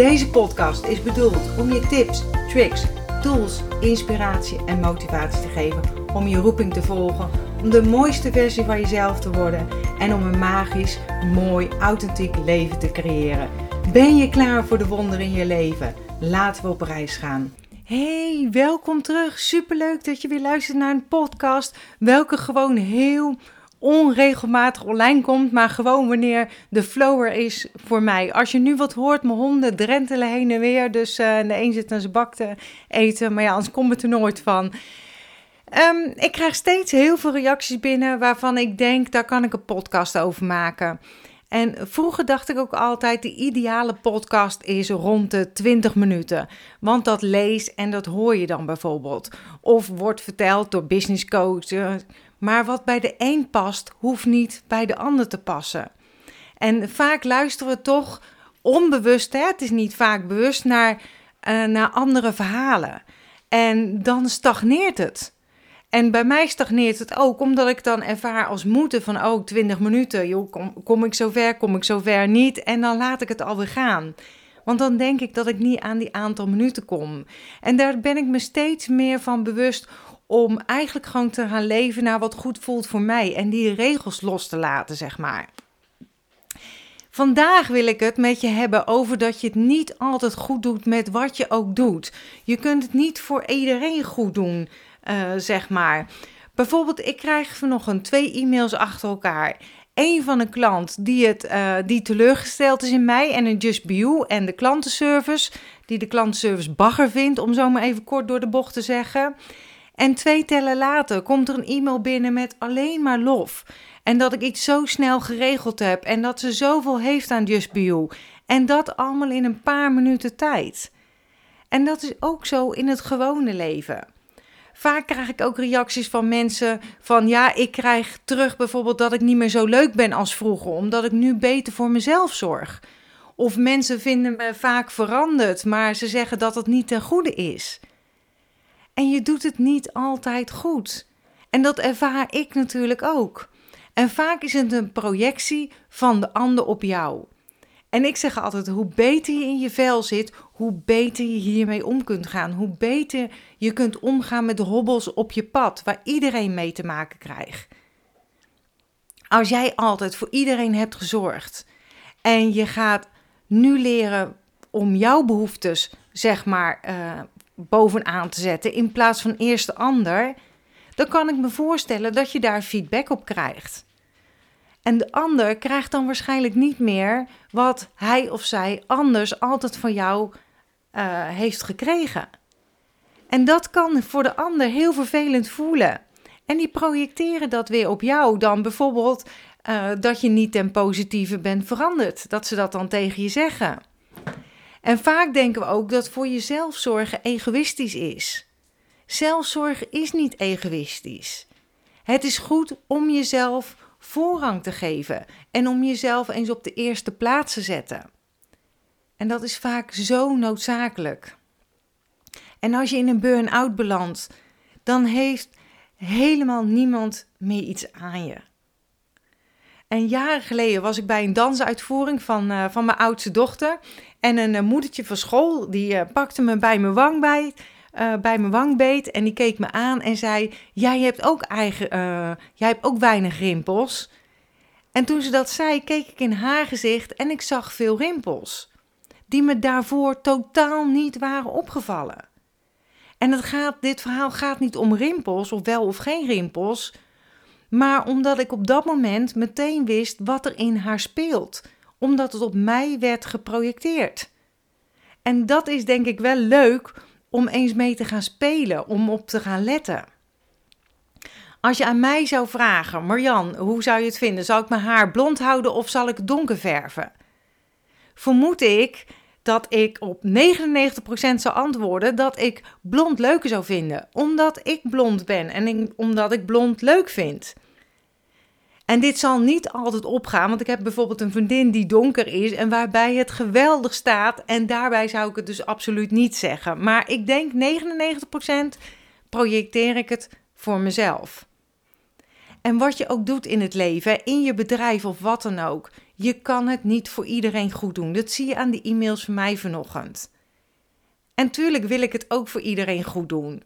Deze podcast is bedoeld om je tips, tricks, tools, inspiratie en motivatie te geven om je roeping te volgen, om de mooiste versie van jezelf te worden en om een magisch, mooi, authentiek leven te creëren. Ben je klaar voor de wonderen in je leven? Laten we op reis gaan. Hey, welkom terug. Superleuk dat je weer luistert naar een podcast, welke gewoon heel onregelmatig online komt, maar gewoon wanneer de flower is voor mij. Als je nu wat hoort, mijn honden drentelen heen en weer, dus uh, de een zit aan zijn bak te eten, maar ja, anders komt het er nooit van. Um, ik krijg steeds heel veel reacties binnen waarvan ik denk, daar kan ik een podcast over maken. En vroeger dacht ik ook altijd, de ideale podcast is rond de 20 minuten. Want dat lees en dat hoor je dan bijvoorbeeld. Of wordt verteld door business coaches, maar wat bij de een past, hoeft niet bij de ander te passen. En vaak luisteren we toch onbewust, hè? het is niet vaak bewust, naar, uh, naar andere verhalen. En dan stagneert het. En bij mij stagneert het ook, omdat ik dan ervaar als moeten van, oh, 20 minuten, joh, kom, kom ik zover, kom ik zover niet, en dan laat ik het alweer gaan. Want dan denk ik dat ik niet aan die aantal minuten kom. En daar ben ik me steeds meer van bewust om eigenlijk gewoon te gaan leven naar wat goed voelt voor mij en die regels los te laten, zeg maar. Vandaag wil ik het met je hebben over dat je het niet altijd goed doet met wat je ook doet. Je kunt het niet voor iedereen goed doen, uh, zeg maar. Bijvoorbeeld, ik krijg vanochtend twee e-mails achter elkaar. Eén van een klant die, het, uh, die teleurgesteld is in mij en een Just Be en de klantenservice, die de klantenservice bagger vindt, om zo maar even kort door de bocht te zeggen. En twee tellen later komt er een e-mail binnen met alleen maar lof. En dat ik iets zo snel geregeld heb en dat ze zoveel heeft aan Just Be You. En dat allemaal in een paar minuten tijd. En dat is ook zo in het gewone leven. Vaak krijg ik ook reacties van mensen van ja, ik krijg terug bijvoorbeeld dat ik niet meer zo leuk ben als vroeger, omdat ik nu beter voor mezelf zorg. Of mensen vinden me vaak veranderd, maar ze zeggen dat het niet ten goede is. En je doet het niet altijd goed. En dat ervaar ik natuurlijk ook. En vaak is het een projectie van de ander op jou. En ik zeg altijd: hoe beter je in je vel zit, hoe beter je hiermee om kunt gaan. Hoe beter je kunt omgaan met de hobbels op je pad, waar iedereen mee te maken krijgt. Als jij altijd voor iedereen hebt gezorgd en je gaat nu leren om jouw behoeftes, zeg maar, uh, bovenaan te zetten in plaats van eerst de ander, dan kan ik me voorstellen dat je daar feedback op krijgt. En de ander krijgt dan waarschijnlijk niet meer wat hij of zij anders altijd van jou uh, heeft gekregen. En dat kan voor de ander heel vervelend voelen. En die projecteren dat weer op jou. Dan bijvoorbeeld uh, dat je niet ten positieve bent veranderd. Dat ze dat dan tegen je zeggen. En vaak denken we ook dat voor jezelf zorgen egoïstisch is. Zelfzorg is niet egoïstisch. Het is goed om jezelf voorrang te geven en om jezelf eens op de eerste plaats te zetten. En dat is vaak zo noodzakelijk. En als je in een burn-out belandt, dan heeft helemaal niemand meer iets aan je. En jaren geleden was ik bij een dansuitvoering van, uh, van mijn oudste dochter. En een uh, moedertje van school, die uh, pakte me bij mijn wang bij, bij mijn wangbeet. En die keek me aan en zei, jij hebt ook, eigen, jij hebt ook weinig rimpels. En toen ze dat zei, keek ik in haar gezicht en ik zag veel rimpels. Die me daarvoor totaal niet waren opgevallen. En het gaat, dit verhaal gaat niet om rimpels, of wel of geen rimpels maar omdat ik op dat moment meteen wist wat er in haar speelt, omdat het op mij werd geprojecteerd. En dat is denk ik wel leuk om eens mee te gaan spelen, om op te gaan letten. Als je aan mij zou vragen, Marjan, hoe zou je het vinden? Zal ik mijn haar blond houden of zal ik donker verven? Vermoed ik dat ik op 99% zou antwoorden dat ik blond leuker zou vinden. Omdat ik blond ben en omdat ik blond leuk vind. En dit zal niet altijd opgaan, want ik heb bijvoorbeeld een vriendin die donker is en waarbij het geweldig staat. En daarbij zou ik het dus absoluut niet zeggen. Maar ik denk 99% projecteer ik het voor mezelf. En wat je ook doet in het leven, in je bedrijf of wat dan ook, je kan het niet voor iedereen goed doen. Dat zie je aan die e-mails van mij vanochtend. En tuurlijk wil ik het ook voor iedereen goed doen.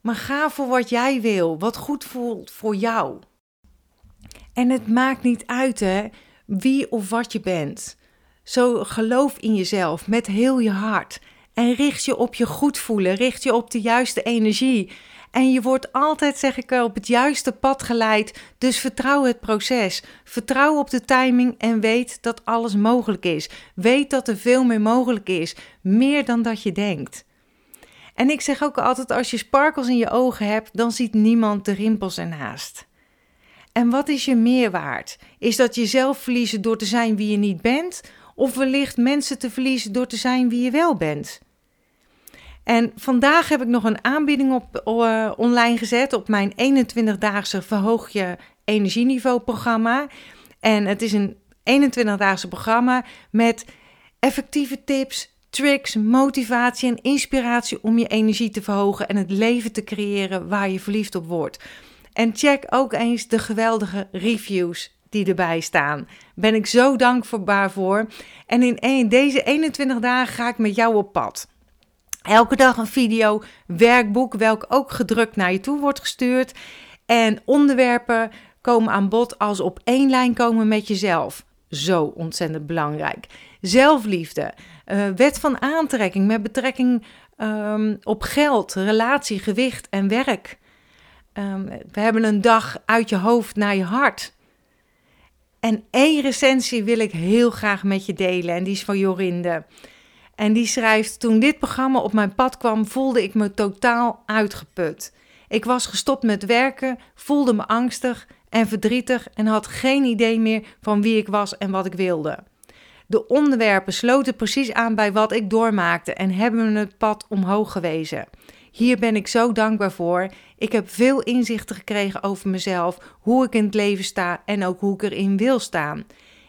Maar ga voor wat jij wil, wat goed voelt voor jou. En het maakt niet uit hè, wie of wat je bent. Zo geloof in jezelf met heel je hart. En richt je op je goed voelen, richt je op de juiste energie. En je wordt altijd, zeg ik, op het juiste pad geleid. Dus vertrouw het proces. Vertrouw op de timing en weet dat alles mogelijk is. Weet dat er veel meer mogelijk is. Meer dan dat je denkt. En ik zeg ook altijd: als je sparkels in je ogen hebt, dan ziet niemand de rimpels ernaast. En wat is je meerwaard? Is dat jezelf verliezen door te zijn wie je niet bent? Of wellicht mensen te verliezen door te zijn wie je wel bent? En vandaag heb ik nog een aanbieding op, uh, online gezet op mijn 21-daagse Verhoog je energieniveau programma. En het is een 21-daagse programma met effectieve tips, tricks, motivatie en inspiratie om je energie te verhogen en het leven te creëren waar je verliefd op wordt. En check ook eens de geweldige reviews die erbij staan. Ben ik zo dankbaar voor. En in deze 21 dagen ga ik met jou op pad. Elke dag een video, werkboek, welk ook gedrukt naar je toe wordt gestuurd. En onderwerpen komen aan bod als op één lijn komen met jezelf. Zo ontzettend belangrijk. Zelfliefde, uh, wet van aantrekking met betrekking um, op geld, relatie, gewicht en werk. Um, we hebben een dag uit je hoofd naar je hart. En één recensie wil ik heel graag met je delen en die is van Jorinde. En die schrijft: Toen dit programma op mijn pad kwam, voelde ik me totaal uitgeput. Ik was gestopt met werken, voelde me angstig en verdrietig en had geen idee meer van wie ik was en wat ik wilde. De onderwerpen sloten precies aan bij wat ik doormaakte en hebben me het pad omhoog gewezen. Hier ben ik zo dankbaar voor. Ik heb veel inzichten gekregen over mezelf, hoe ik in het leven sta en ook hoe ik erin wil staan.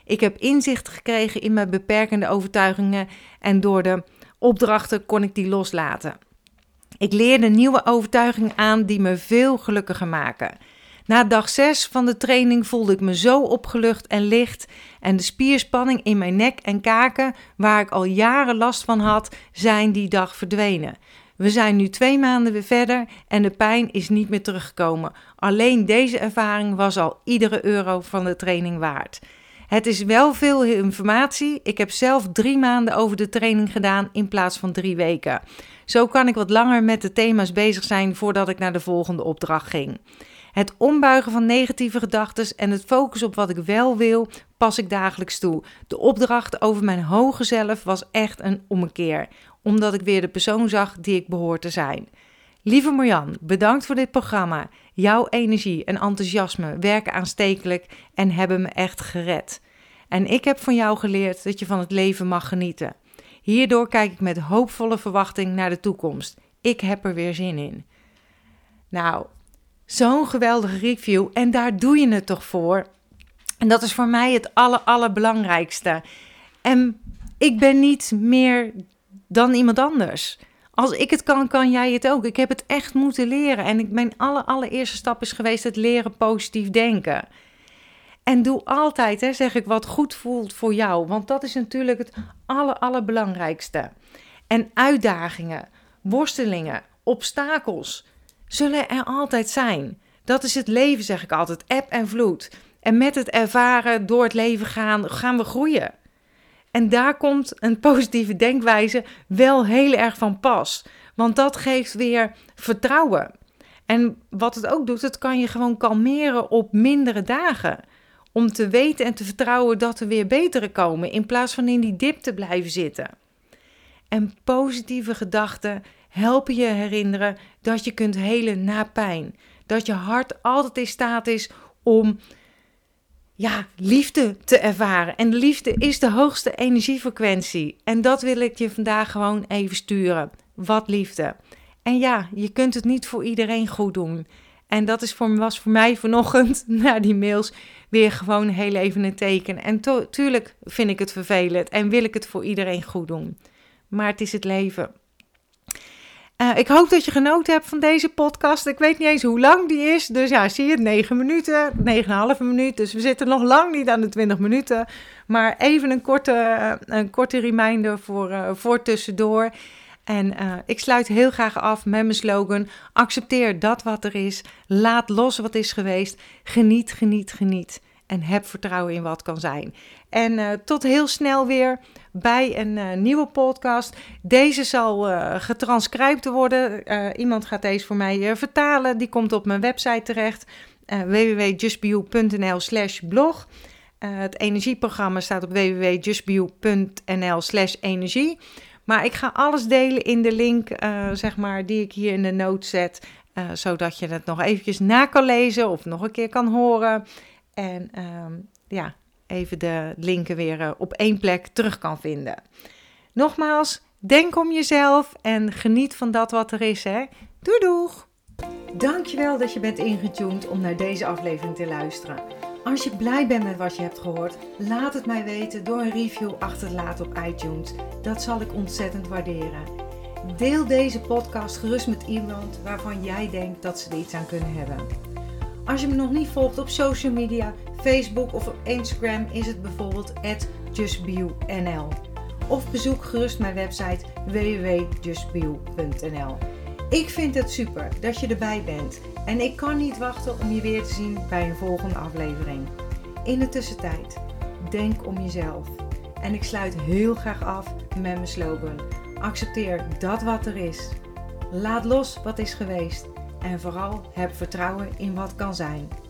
Ik heb inzicht gekregen in mijn beperkende overtuigingen en door de opdrachten kon ik die loslaten. Ik leerde nieuwe overtuigingen aan die me veel gelukkiger maken. Na dag 6 van de training voelde ik me zo opgelucht en licht en de spierspanning in mijn nek en kaken, waar ik al jaren last van had, zijn die dag verdwenen. We zijn nu twee maanden weer verder en de pijn is niet meer teruggekomen. Alleen deze ervaring was al iedere euro van de training waard. Het is wel veel informatie. Ik heb zelf drie maanden over de training gedaan in plaats van drie weken. Zo kan ik wat langer met de thema's bezig zijn voordat ik naar de volgende opdracht ging. Het ombuigen van negatieve gedachten en het focus op wat ik wel wil, pas ik dagelijks toe. De opdracht over mijn hoge zelf was echt een ommekeer, omdat ik weer de persoon zag die ik behoor te zijn. Lieve Marjan, bedankt voor dit programma. Jouw energie en enthousiasme werken aanstekelijk en hebben me echt gered. En ik heb van jou geleerd dat je van het leven mag genieten. Hierdoor kijk ik met hoopvolle verwachting naar de toekomst. Ik heb er weer zin in. Nou, zo'n geweldige review en daar doe je het toch voor. En dat is voor mij het aller, allerbelangrijkste. En ik ben niet meer dan iemand anders. Als ik het kan, kan jij het ook. Ik heb het echt moeten leren. En mijn aller, allereerste stap is geweest het leren positief denken. En doe altijd, zeg ik, wat goed voelt voor jou. Want dat is natuurlijk het aller, allerbelangrijkste. En uitdagingen, worstelingen, obstakels zullen er altijd zijn. Dat is het leven, zeg ik altijd. Eb en vloed. En met het ervaren, door het leven gaan, gaan we groeien. En daar komt een positieve denkwijze wel heel erg van pas. Want dat geeft weer vertrouwen. En wat het ook doet, het kan je gewoon kalmeren op mindere dagen. Om te weten en te vertrouwen dat er weer betere komen, in plaats van in die dip te blijven zitten. En positieve gedachten helpen je herinneren dat je kunt helen na pijn. Dat je hart altijd in staat is om ja, liefde te ervaren. En de liefde is de hoogste energiefrequentie. En dat wil ik je vandaag gewoon even sturen. Wat liefde. En ja, je kunt het niet voor iedereen goed doen. En dat is voor, was voor mij vanochtend na die mails weer gewoon heel even een teken. En tuurlijk vind ik het vervelend en wil ik het voor iedereen goed doen. Maar het is het leven. Uh, ik hoop dat je genoten hebt van deze podcast. Ik weet niet eens hoe lang die is. Dus ja, zie je het, 9 minuten, 9,5 minuut. Dus we zitten nog lang niet aan de 20 minuten. Maar even een korte, een korte reminder voor, uh, voor tussendoor. En ik sluit heel graag af met mijn slogan: accepteer dat wat er is, laat los wat is geweest, geniet, geniet, geniet en heb vertrouwen in wat kan zijn. En uh, tot heel snel weer bij een uh, nieuwe podcast. Deze zal uh, worden. iemand gaat deze voor mij vertalen. Die komt op mijn website terecht. www.justbio.nl slash blog. het energieprogramma staat op www.justbio.nl slash energie. Maar ik ga alles delen in de link, zeg maar, die ik hier in de notes zet. Zodat je het nog eventjes na kan lezen of nog een keer kan horen. En uh, ja, even de linken weer uh, op één plek terug kan vinden. Nogmaals, denk om jezelf en geniet van dat wat er is. Hè? Doei doeg! Dankjewel dat je bent ingetuned om naar deze aflevering te luisteren. Als je blij bent met wat je hebt gehoord, laat het mij weten door een review achter te laten op iTunes. Dat zal ik ontzettend waarderen. Deel deze podcast gerust met iemand waarvan jij denkt dat ze er iets aan kunnen hebben. Als je me nog niet volgt op social media, Facebook of op Instagram, is het bijvoorbeeld justbio.nl. Of bezoek gerust mijn website www.justbio.nl. Ik vind het super dat je erbij bent en ik kan niet wachten om je weer te zien bij een volgende aflevering. In de tussentijd, denk om jezelf. En ik sluit heel graag af met mijn slogan: accepteer dat wat er is. Laat los wat is geweest en vooral heb vertrouwen in wat kan zijn.